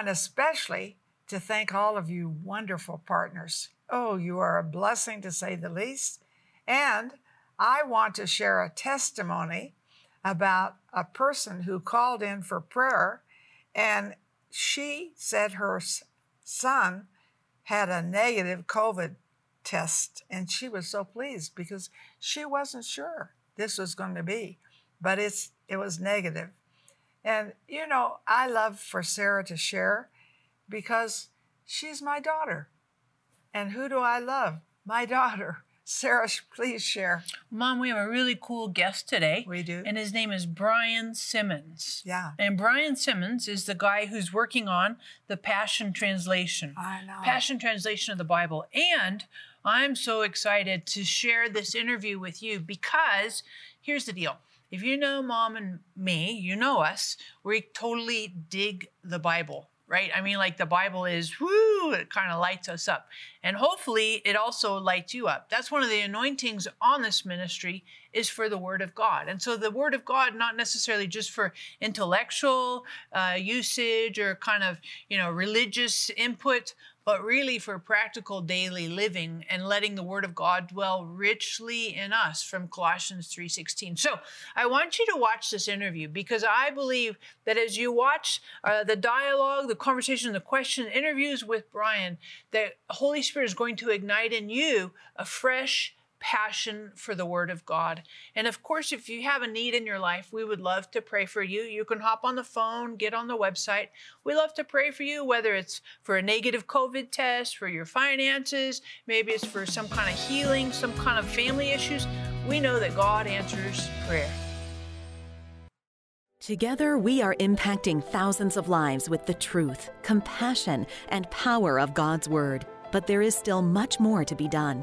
Want especially to thank all of you wonderful partners. Oh, you are a blessing to say the least. And I want to share a testimony about a person who called in for prayer and she said her son had a negative COVID test and she was so pleased because she wasn't sure this was going to be but it's it was negative and you know i love for sarah to share because she's my daughter and who do i love my daughter Sarah, please share. Mom, we have a really cool guest today. We do. And his name is Brian Simmons. Yeah. And Brian Simmons is the guy who's working on the Passion Translation. I know. Passion Translation of the Bible. And I'm so excited to share this interview with you because here's the deal. If you know mom and me, you know us, we totally dig the Bible right? I mean, like the Bible is, whoo, it kind of lights us up. And hopefully it also lights you up. That's one of the anointings on this ministry is for the Word of God. And so the Word of God, not necessarily just for intellectual uh, usage or kind of, you know, religious input, but really for practical daily living and letting the word of God dwell richly in us from Colossians 3:16. So, I want you to watch this interview because I believe that as you watch uh, the dialogue, the conversation, the question, interviews with Brian, that Holy Spirit is going to ignite in you a fresh passion for the Word of God. And of course, if you have a need in your life, we would love to pray for you. You can hop on the phone, get on the website. We love to pray for you, whether it's for a negative COVID test, for your finances, maybe it's for some kind of healing, some kind of family issues. We know that God answers prayer. Together, we are impacting thousands of lives with the truth, compassion, and power of God's Word. But there is still much more to be done.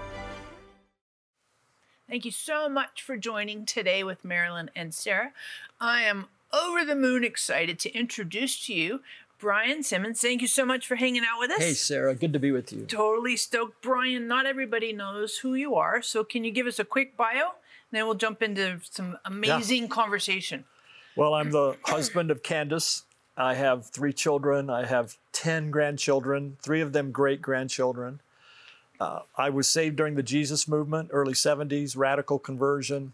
Thank you so much for joining today with Marilyn and Sarah. I am over the moon excited to introduce to you Brian Simmons. Thank you so much for hanging out with us. Hey, Sarah, good to be with you. Totally stoked. Brian, not everybody knows who you are, so can you give us a quick bio? Then we'll jump into some amazing yeah. conversation. Well, I'm the husband of Candace. I have three children. I have 10 grandchildren, three of them great grandchildren. Uh, I was saved during the Jesus movement, early 70s, radical conversion.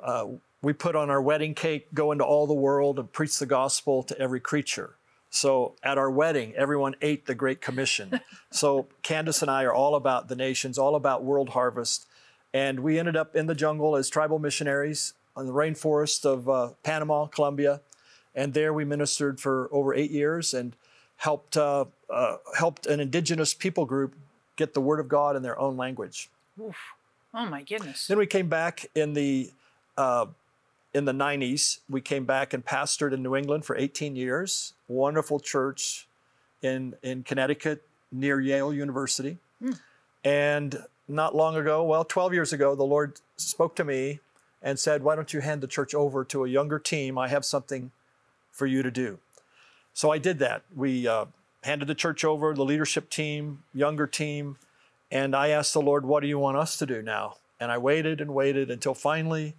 Uh, we put on our wedding cake, go into all the world and preach the gospel to every creature. So at our wedding, everyone ate the Great Commission. so Candace and I are all about the nations, all about world harvest. And we ended up in the jungle as tribal missionaries in the rainforest of uh, Panama, Colombia. And there we ministered for over eight years and helped, uh, uh helped an indigenous people group get the Word of God in their own language. Oof. Oh my goodness! Then we came back in the uh, in the 90s. We came back and pastored in New England for 18 years. Wonderful church in in Connecticut near Yale University. Mm. And not long ago, well, 12 years ago, the Lord spoke to me and said, "Why don't you hand the church over to a younger team? I have something for you to do." So I did that. We uh, handed the church over, the leadership team, younger team, and I asked the Lord, What do you want us to do now? And I waited and waited until finally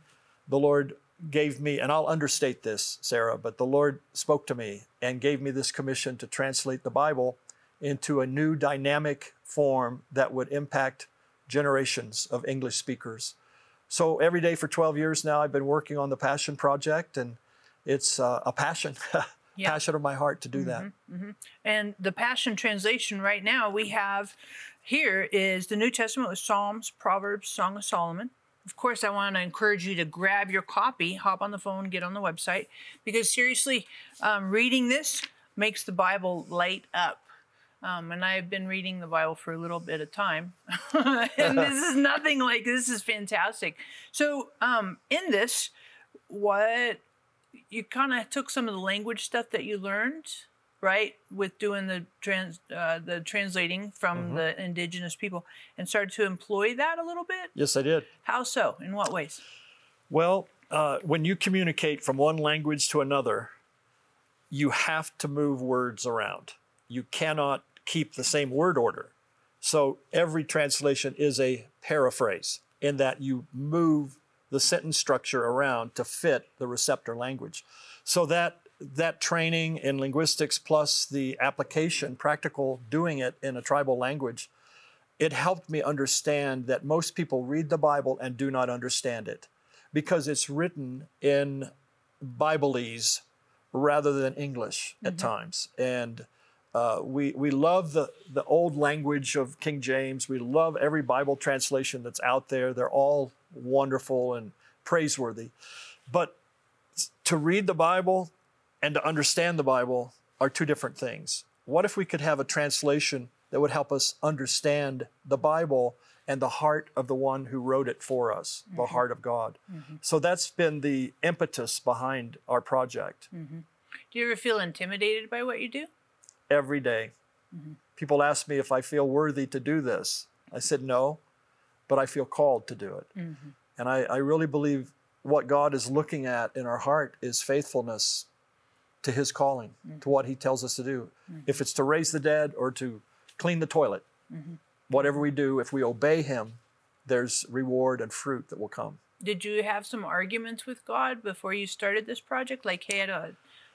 the Lord gave me, and I'll understate this, Sarah, but the Lord spoke to me and gave me this commission to translate the Bible into a new dynamic form that would impact generations of English speakers. So every day for 12 years now, I've been working on the Passion Project, and it's uh, a passion. yeah. passion of my heart to do mm-hmm, that. Mm-hmm. And the Passion Translation right now we have here is the New Testament with Psalms, Proverbs, Song of Solomon. of course, I want to encourage you to grab your copy, hop on the phone, get on the website, because seriously, um, reading this makes the Bible light up. Um, and I've been reading the Bible for a little bit of time, and this is nothing like this is fantastic. So, um, in this, what you kind of took some of the language stuff that you learned, right, with doing the trans uh, the translating from the indigenous people, and started to employ that a little bit. Yes, I did. How so? In what ways? Well, uh, when you communicate from one language to another, you have to move words around. You cannot keep the same word order. So every translation is a paraphrase in that you move the sentence structure around to fit the receptor language. So that that training in linguistics plus the application, practical doing it in a tribal language, it helped me understand that most people read the Bible and do not understand it because it's written in Bibleese rather than English at times. And uh, we, we love the, the old language of King James. We love every Bible translation that's out there. They're all wonderful and praiseworthy. But to read the Bible and to understand the Bible are two different things. What if we could have a translation that would help us understand the Bible and the heart of the one who wrote it for us, the mm-hmm. heart of God? Mm-hmm. So that's been the impetus behind our project. Mm-hmm. Do you ever feel intimidated by what you do? every day. People ask me if I feel worthy to do this. I said no, but I feel called to do it. Mm-hmm. And I, I really believe what God is looking at in our heart is faithfulness to His calling, mm-hmm. to what He tells us to do. Mm-hmm. If it's to raise the dead or to clean the toilet, whatever we do, if we obey Him, there's reward and fruit that will come. Did you have some arguments with God before you started this project? Like, hey, uh,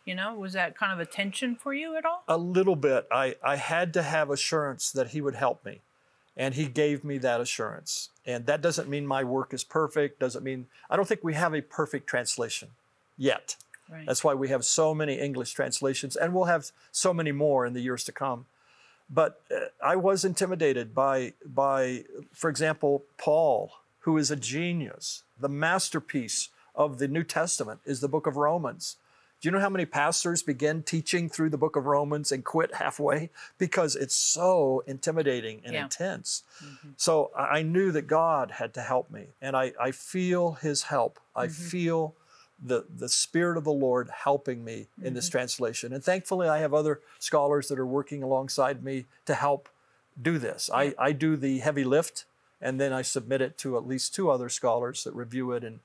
you know, was that kind of a tension for you at all? a little bit. I, I had to have assurance that he would help me. And he gave me that assurance. And that doesn't mean my work is perfect, doesn't mean, I don't think we have a perfect translation yet. Right. That's why we have so many English translations, and we'll have so many more in the years to come. But uh, I was intimidated by, by, for example, Paul, who is a genius. The masterpiece of the New Testament is the book of Romans. Do you know how many pastors begin teaching through the book of Romans and quit halfway? Because it's so intimidating and Yeah. intense. Mm-hmm. So I knew that God had to help me, and I, I feel His help. I mm-hmm. feel the, the Spirit of the Lord helping me in this mm-hmm. translation. And thankfully, I have other scholars that are working alongside me to help do this. I, I do the heavy lift, and then I submit it to at least two other scholars that review it and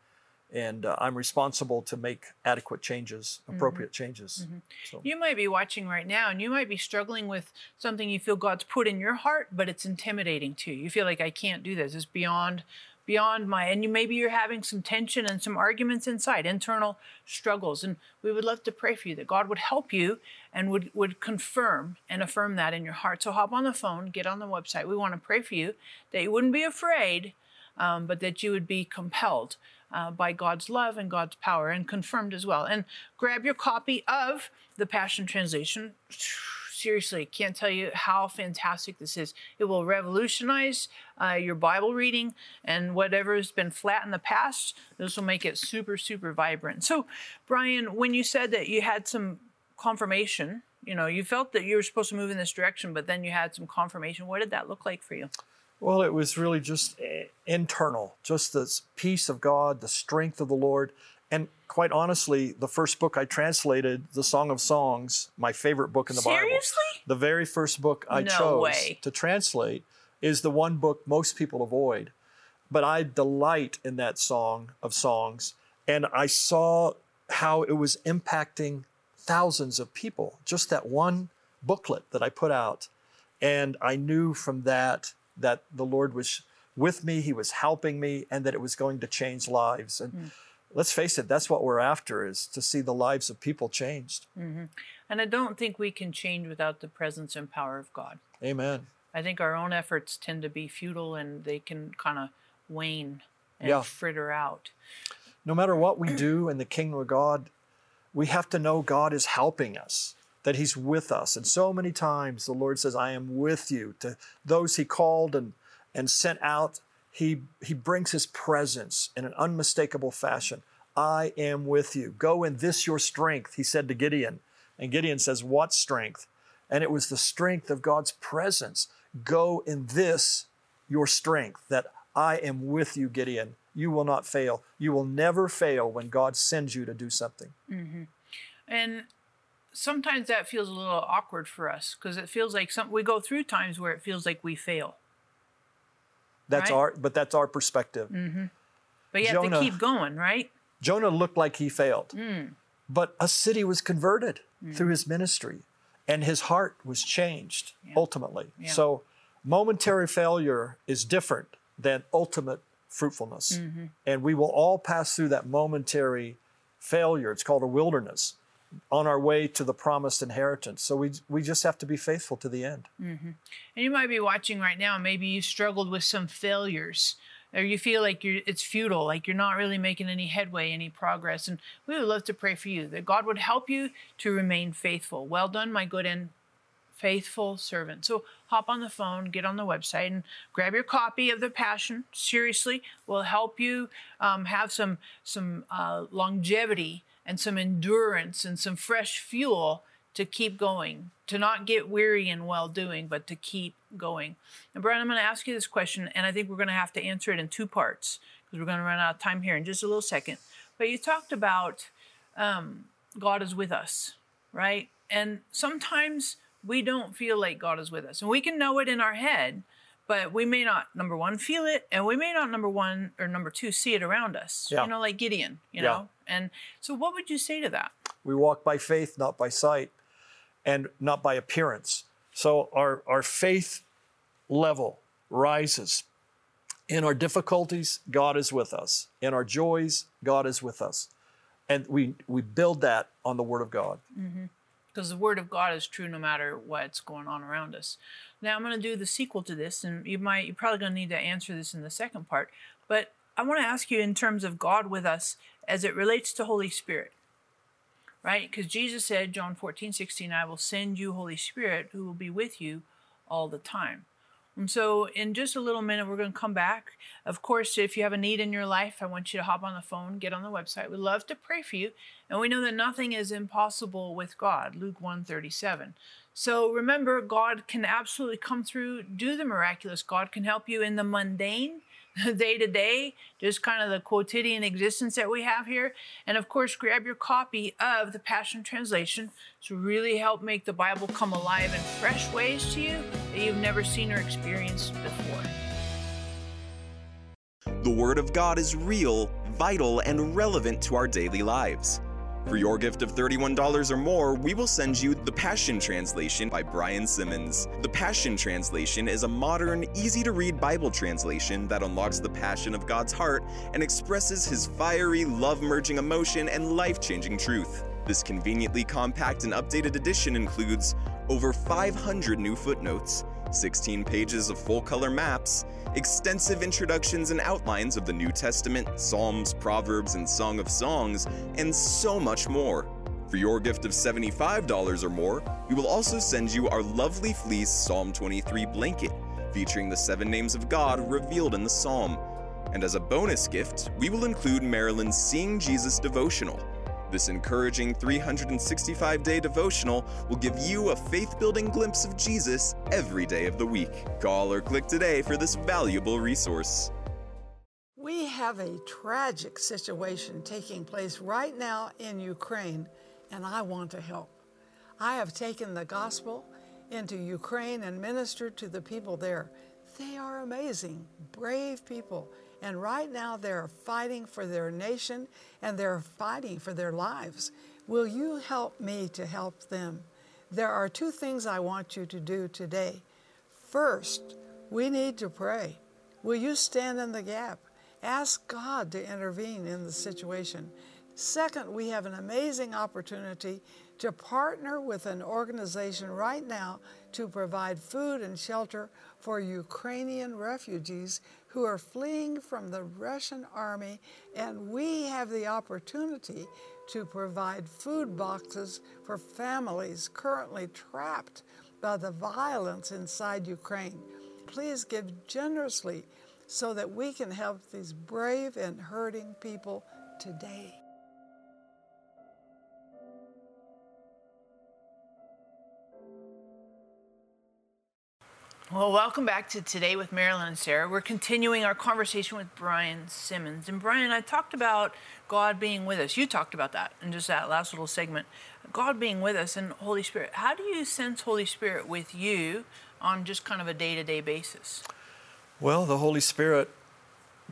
and uh, I'm responsible to make adequate changes, appropriate changes. So You might be watching right now and you might be struggling with something you feel God's put in your heart, but it's intimidating to you. You feel like I can't do this. It's beyond beyond my and you maybe you're having some tension and some arguments inside, internal struggles. And we would love to pray for you that God would help you and would would confirm and affirm that in your heart. So hop on the phone, get on the website. We want to pray for you that you wouldn't be afraid, um, but that you would be compelled uh, by God's love and God's power and confirmed as well. And grab your copy of the Passion Translation. Seriously, can't tell you how fantastic this is. It will revolutionize uh, your Bible reading and whatever has been flat in the past. This will make it super, super vibrant. So, Brian, when you said that you had some confirmation, you know, you felt that you were supposed to move in this direction, but then you had some confirmation. What did that look like for you? Well, it was really just eh, internal, just this peace of God, the strength of the Lord. And quite honestly, the first book I translated, the Song of Songs, my favorite book in the Bible. Seriously? The very first book I No chose way. to translate is the one book most people avoid. But I delight in that song of songs. And I saw how it was impacting thousands of people, just that one booklet that I put out. And I knew from that that the Lord was with me, He was helping me, and that it was going to change lives. And mm. let's face it, that's what we're after is to see the lives of people changed. Mm-hmm. And I don't think we can change without the presence and power of God. Amen. I think our own efforts tend to be futile and they can kind of wane and Yeah. fritter out. no matter what we do in the kingdom of God, we have to know God is helping us, that He's with us. And so many times the Lord says, I am with you. To those He called and, and sent out, he, he brings his presence in an unmistakable fashion. I am with you. Go in this your strength, he said to Gideon. And Gideon says, What strength? And it was the strength of God's presence. Go in this your strength, that I am with you, Gideon. You will not fail. You will never fail when God sends you to do something. Mm-hmm. And sometimes that feels a little awkward for us because it feels like some we go through times where it feels like we fail. That's Right. our but that's our perspective. But you have to keep going, right? Jonah looked like he failed. Hmm. But a city was converted through his ministry and his heart was changed ultimately. Yeah. So momentary failure is different than ultimate fruitfulness. Mm-hmm. And we will all pass through that momentary failure. It's called a wilderness on our way to the promised inheritance. So we we just have to be faithful to the end. And you might be watching right now. Maybe you've struggled with some failures, or you feel like you're it's futile, like you're not really making any headway, any progress. And we would love to pray for you that God would help you to remain faithful. Well done, my good and faithful servant. So hop on the phone, get on the website, and grab your copy of the Passion. Seriously, will help you um, have some some uh, longevity and some endurance and some fresh fuel to keep going, to not get weary in well doing, but to keep going. And Brian, I'm going to ask you this question, and I think we're going to have to answer it in two parts because we're going to run out of time here in just a little second. But you talked about um, God is with us, right? And sometimes we don't feel like God is with us, and we can know it in our head, but we may not number one feel it, and we may not number one or number two see it around us. Yeah. You know, like Gideon. You Yeah. know, and so what would you say to that? We walk by faith, not by sight, and not by appearance. So our, our faith level rises. In our difficulties, God is with us. In our joys, God is with us. And we, we build that on the Word of God. Mm-hmm. because the word of God is true no matter what's going on around us. Now I'm going to do the sequel to this, and you might you're probably going to need to answer this in the second part. But I want to ask you in terms of God with us as it relates to Holy Spirit, right? Because Jesus said, John 14, 16, I will send you Holy Spirit who will be with you all the time. And so, in just a little minute, we're going to come back. Of course, if you have a need in your life, I want you to hop on the phone, get on the website. We'd love to pray for you. And we know that nothing is impossible with God, Luke 137. So remember, God can absolutely come through, do the miraculous. God can help you in the mundane, day to day, just kind of the quotidian existence that we have here. And of course, grab your copy of the Passion Translation to really help make the Bible come alive in fresh ways to you that you've never seen or experienced before. The Word of God is real, vital, and relevant to our daily lives. For your gift of $31 or more, we will send you The Passion Translation by Brian Simmons. The Passion Translation is a modern, easy to read Bible translation that unlocks the passion of God's heart and expresses his fiery, love merging emotion and life changing truth. This conveniently compact and updated edition includes over 500 new footnotes, 16 pages of full color maps, extensive introductions and outlines of the New Testament, Psalms, Proverbs, and Song of Songs, and so much more. For your gift of $75 or more, we will also send you our lovely fleece Psalm 23 blanket, featuring the seven names of God revealed in the psalm. And as a bonus gift, we will include Marilyn's Seeing Jesus devotional. This encouraging 365 day devotional will give you a faith building glimpse of Jesus every day of the week. Call or click today for this valuable resource. We have a tragic situation taking place right now in Ukraine, and I want to help. I have taken the gospel into Ukraine and ministered to the people there. They are amazing, brave people, and right now they're fighting for their nation and they're fighting for their lives. Will you help me to help them? There are two things I want you to do today. First, we need to pray. Will you stand in the gap? Ask God to intervene in the situation. Second, we have an amazing opportunity to partner with an organization right now to provide food and shelter for Ukrainian refugees who are fleeing from the Russian army, and we have the opportunity to provide food boxes for families currently trapped by the violence inside Ukraine. Please give generously so that we can help these brave and hurting people today. Well, welcome back to Today with Marilyn and Sarah. We're continuing our conversation with Brian Simmons. And Brian, I talked about God being with us. You talked about that in just that last little segment. God being with us and Holy Spirit. How do you sense Holy Spirit with you on just kind of a day to day basis? Well, the Holy Spirit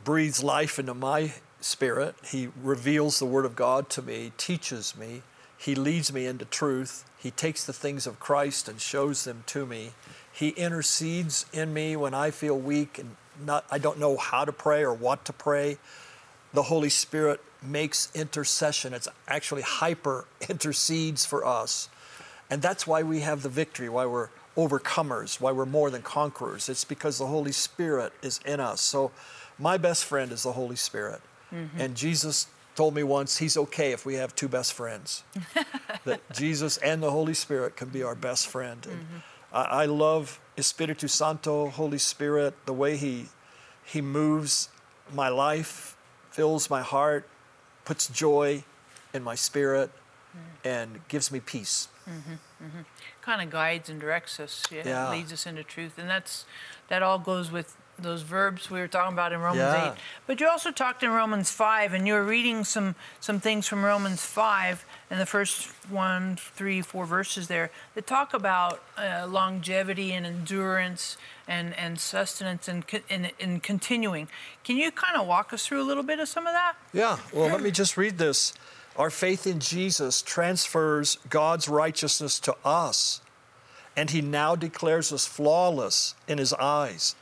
breathes life into my spirit. He reveals the Word of God to me, teaches me, He leads me into truth. He takes the things of Christ and shows them to me. He intercedes in me when I feel weak and not, I don't know how to pray or what to pray. The Holy Spirit makes intercession. It's actually hyper intercedes for us. And that's why we have the victory, why we're overcomers, why we're more than conquerors. It's because the Holy Spirit is in us. So, my best friend is the Holy Spirit. Mm-hmm. And Jesus told me once he's okay if we have two best friends. that Jesus and the Holy Spirit can be our best friend. Mm-hmm. I, I love Espiritu Santo, Holy Spirit, the way he, he moves my life, fills my heart, puts joy in my spirit, mm-hmm. and gives me peace. Mm-hmm, mm-hmm. Kind of guides and directs us, yeah, yeah, leads us into truth, and that's that all goes with those verbs we were talking about in Romans yeah. 8. But you also talked in Romans 5, and you were reading some, some things from Romans 5 and the first one, three, four verses there that talk about uh, longevity and endurance and, and sustenance and, and, and continuing. Can you kind of walk us through a little bit of some of that? Yeah, well, let me just read this. Our faith in Jesus transfers God's righteousness to us, and He now declares us flawless in His eyes.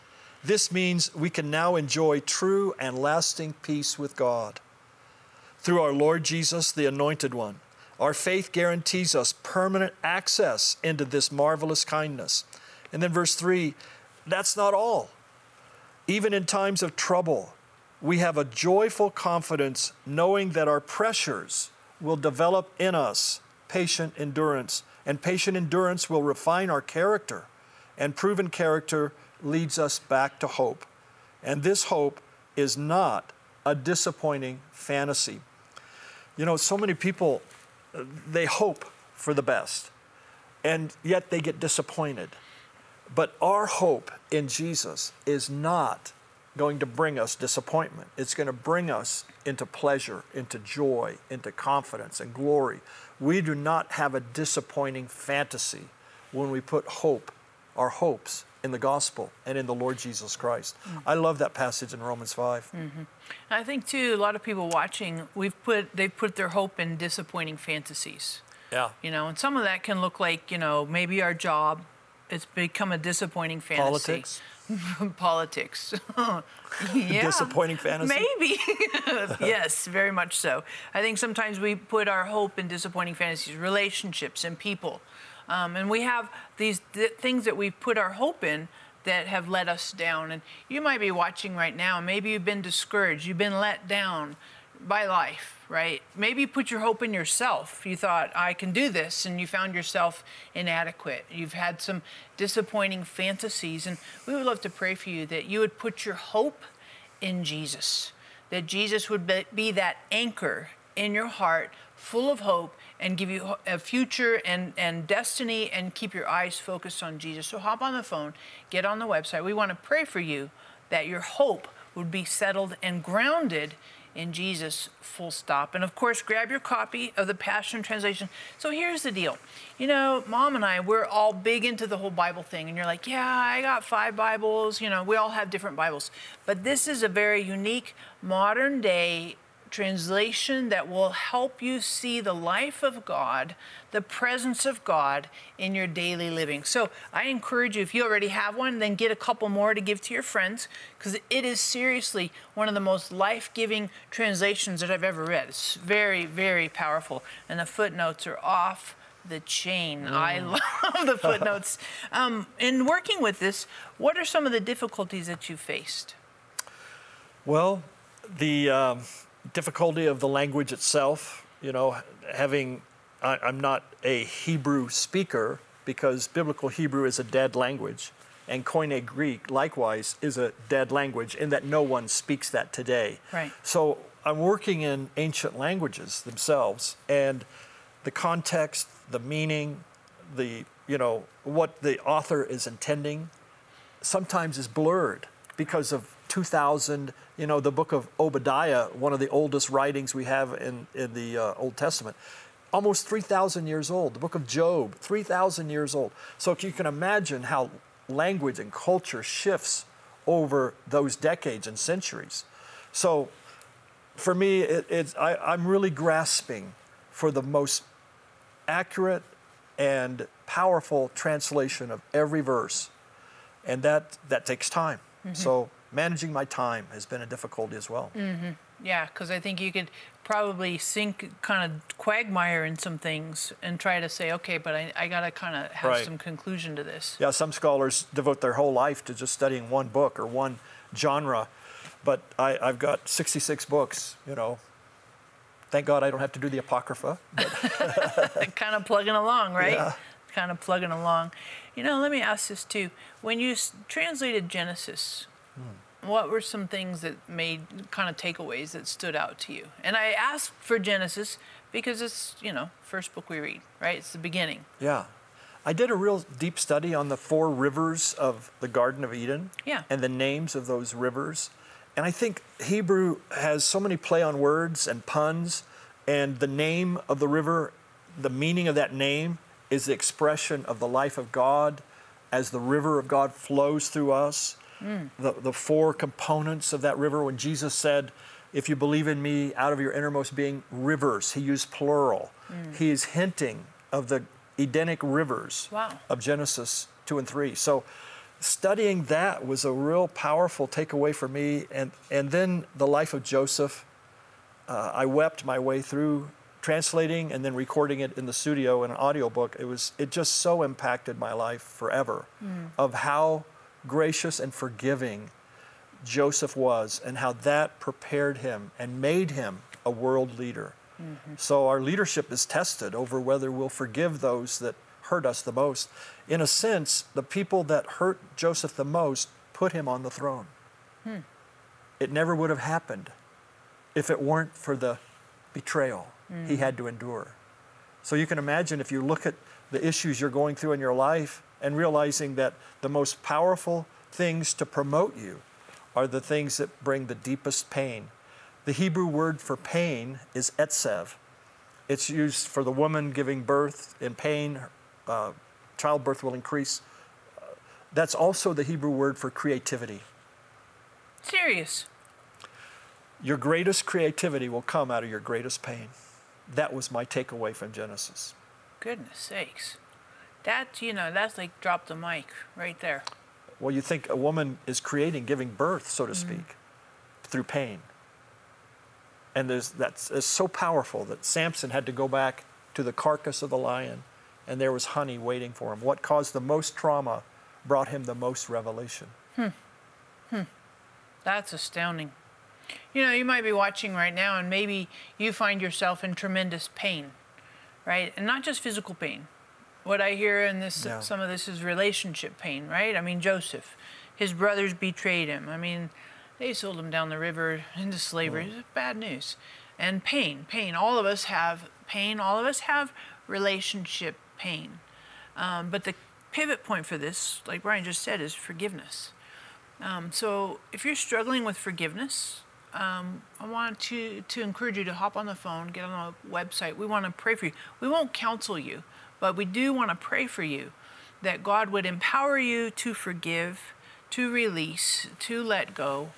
This means we can now enjoy true and lasting peace with God. Through our Lord Jesus, the Anointed One, our faith guarantees us permanent access into this marvelous kindness. And then, verse 3 that's not all. Even in times of trouble, we have a joyful confidence knowing that our pressures will develop in us patient endurance, and patient endurance will refine our character, and proven character leads us back to hope. And this hope is not a disappointing fantasy. You know, so many people, they hope for the best, and yet they get disappointed. But our hope in Jesus is not going to bring us disappointment. It's going to bring us into pleasure, into joy, into confidence and glory. We do not have a disappointing fantasy when we put hope, our hopes, in the gospel and in the Lord Jesus Christ. Mm-hmm. I love that passage in Romans 5. Mm-hmm. I think too a lot of people watching we've put they've put their hope in disappointing fantasies. Yeah. You know, and some of that can look like, you know, maybe our job it's become a disappointing fantasy. Politics. Politics. yeah. Disappointing fantasy. Maybe. yes, very much so. I think sometimes we put our hope in disappointing fantasies, relationships and people. Um, and we have these th- things that we've put our hope in that have let us down. And you might be watching right now, maybe you've been discouraged, you've been let down by life, right? Maybe you put your hope in yourself. You thought, I can do this, and you found yourself inadequate. You've had some disappointing fantasies, and we would love to pray for you that you would put your hope in Jesus, that Jesus would be that anchor in your heart, full of hope, and give you a future and, and destiny and keep your eyes focused on Jesus. So hop on the phone, get on the website. We want to pray for you that your hope would be settled and grounded in Jesus, full stop. And of course, grab your copy of the Passion Translation. So here's the deal. You know, mom and I, we're all big into the whole Bible thing. And you're like, yeah, I got five Bibles. You know, we all have different Bibles. But this is a very unique, modern day translation that will help you see the life of God, the presence of God in your daily living. So I encourage you, if you already have one, then get a couple more to give to your friends because it is seriously one of the most life giving translations that I've ever read. It's very, very powerful. And the footnotes are off the chain. Mm. I love the footnotes. um, in working with this, what are some of the difficulties that you faced? Well, the um, difficulty of the language itself. You know, having I, am not a Hebrew speaker because biblical Hebrew is a dead language. And Koine Greek, likewise, is a dead language in that no one speaks that today. Right. So I'm working in ancient languages themselves, and the context, the meaning, the you know what the author is intending, sometimes is blurred because of 2000. You know, the book of Obadiah, one of the oldest writings we have in in the uh, Old Testament, almost 3,000 years old. The book of Job, 3,000 years old. So you can imagine how language and culture shifts over those decades and centuries. So for me, it, it's, I, I'm really grasping for the most accurate and powerful translation of every verse. And that, that takes time. So managing my time has been a difficulty as well. Mm-hmm. Yeah, because I think you could probably sink kind of quagmire in some things and try to say, okay, but I, I got to kind of have Right. some conclusion to this. Yeah, some scholars devote their whole life to just studying one book or one genre, but I, I've got 66 books, you know. Thank God I don't have to do the Apocrypha. kind of plugging along, right? Yeah. Kind of plugging along. You know, let me ask this too. When you s- translated Genesis, Hmm. what were some things that made kind of takeaways that stood out to you? And I asked for Genesis because it's, you know, first book we read, right? It's the beginning. Yeah. I did a real deep study on the four rivers of the Garden of Eden Yeah. and the names of those rivers. And I think Hebrew has so many play on words and puns, and the name of the river, the meaning of that name is the expression of the life of God as the river of God flows through us. Mm. The, the four components of that river, when Jesus said, If you believe in me, out of your innermost being, rivers, he used plural. Mm. He is hinting of the Edenic rivers Wow. of Genesis 2 and 3. So studying that was a real powerful takeaway for me. And, and then the life of Joseph, uh, I wept my way through translating and then recording it in the studio in an audiobook. It was it just so impacted my life forever mm. of how gracious and forgiving Joseph was and how that prepared him and made him a world leader. Mm-hmm. So our leadership is tested over whether we'll forgive those that hurt us the most. In a sense, the people that hurt Joseph the most put him on the throne. Hmm. It never would have happened if it weren't for the betrayal he mm. had to endure. So you can imagine if you look at the issues you're going through in your life and realizing that the most powerful things to promote you are the things that bring the deepest pain. The Hebrew word for pain is etzev. It's used for the woman giving birth in pain. Uh, childbirth will increase. Uh, that's also the Hebrew word for creativity. Serious. Your greatest creativity will come out of your greatest pain. That was my takeaway from Genesis. Goodness sakes. That, you know, that's like drop the mic right there. Well, you think a woman is creating, giving birth, so to speak, through pain. And there's, that's it's so powerful that Samson had to go back to the carcass of the lion, and there was honey waiting for him. What caused the most trauma brought him the most revelation. Hmm. Hmm. That's astounding. You know, you might be watching right now and maybe you find yourself in tremendous pain, right? And not just physical pain. What I hear in this, Yeah. some of this is relationship pain, right? I mean, Joseph, his brothers betrayed him. I mean, they sold him down the river into slavery. It's bad news. And pain, pain. All of us have pain. All of us have relationship pain. Um, but the pivot point for this, like Brian just said, is forgiveness. Um, so if you're struggling with forgiveness, um, I want to, to encourage you to hop on the phone, get on the website. We want to pray for you. We won't counsel you, but we do want to pray for you that God would empower you to forgive, to release, to let go,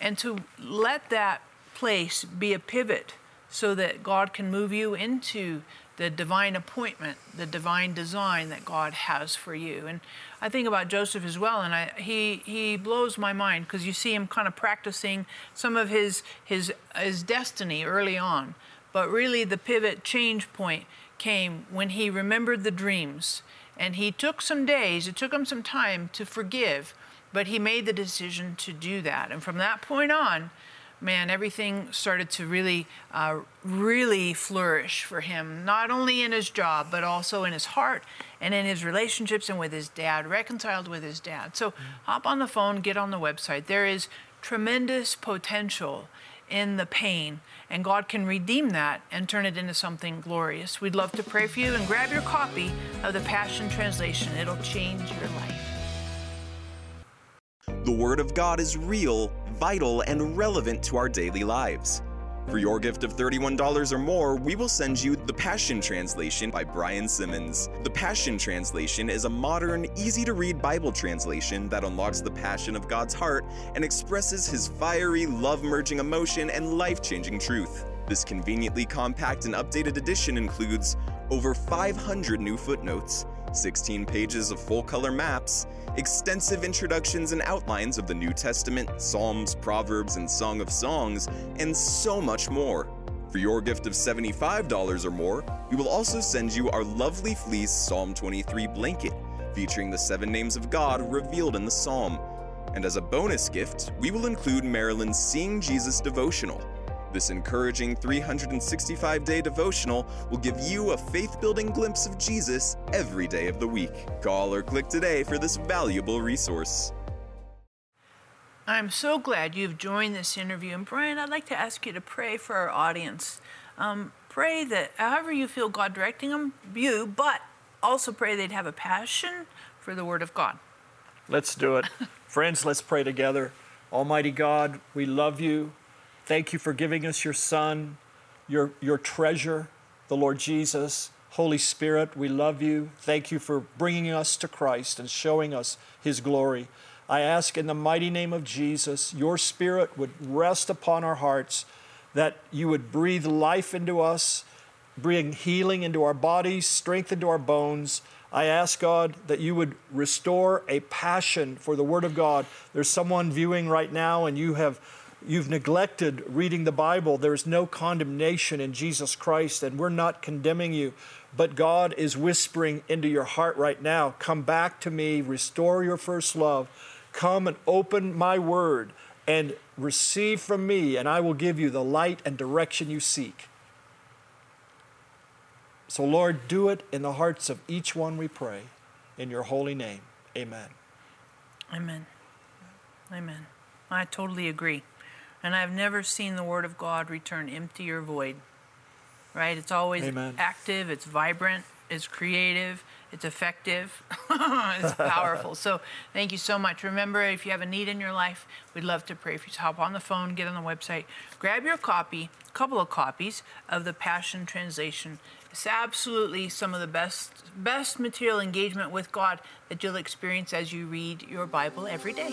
and to let that place be a pivot so that God can move you into the divine appointment, the divine design that God has for you. And I think about Joseph as well, and I, he he blows my mind because you see him kind of practicing some of his his his destiny early on, but really the pivot change point came when he remembered the dreams, and he took some days. It took him some time to forgive, but he made the decision to do that, and from that point on man, everything started to really, uh, really flourish for him, not only in his job, but also in his heart and in his relationships and with his dad, reconciled with his dad. So hop on the phone, get on the website. There is tremendous potential in the pain, and God can redeem that and turn it into something glorious. We'd love to pray for you and grab your copy of the Passion Translation. It'll change your life. The Word of God is real, vital, and relevant to our daily lives. For your gift of $31 or more, we will send you The Passion Translation by Brian Simmons. The Passion Translation is a modern, easy to read Bible translation that unlocks the passion of God's heart and expresses his fiery, love merging emotion and life changing truth. This conveniently compact and updated edition includes over 500 new footnotes, 16 pages of full color maps, extensive introductions and outlines of the New Testament, Psalms, Proverbs, and Song of Songs, and so much more. For your gift of $75 or more, we will also send you our lovely fleece Psalm 23 blanket, featuring the seven names of God revealed in the psalm. And as a bonus gift, we will include Marilyn's Seeing Jesus devotional this encouraging 365 day devotional will give you a faith building glimpse of Jesus every day of the week. Call or click today for this valuable resource. I'm so glad you've joined this interview. And Brian, I'd like to ask you to pray for our audience. Um, pray that however you feel God directing them, you, but also pray they'd have a passion for the Word of God. Let's do it. Friends, let's pray together. Almighty God, we love you. Thank you for giving us your Son, your, your treasure, the Lord Jesus. Holy Spirit, we love you. Thank you for bringing us to Christ and showing us his glory. I ask in the mighty name of Jesus, your Spirit would rest upon our hearts, that you would breathe life into us, bring healing into our bodies, strength into our bones. I ask God that you would restore a passion for the Word of God. There's someone viewing right now, and you have you've neglected reading the Bible, there's no condemnation in Jesus Christ, and we're not condemning you. But God is whispering into your heart right now come back to me, restore your first love, come and open my word and receive from me, and I will give you the light and direction you seek. So, Lord, do it in the hearts of each one, we pray. In your holy name, amen. Amen. Amen. I totally agree. And I've never seen the Word of God return empty or void. Right? It's always Amen. active, it's vibrant, it's creative, it's effective, it's powerful. so thank you so much. Remember, if you have a need in your life, we'd love to pray for you. So hop on the phone, get on the website, grab your copy, a couple of copies of the Passion Translation. It's absolutely some of the best best material engagement with God that you'll experience as you read your Bible every day.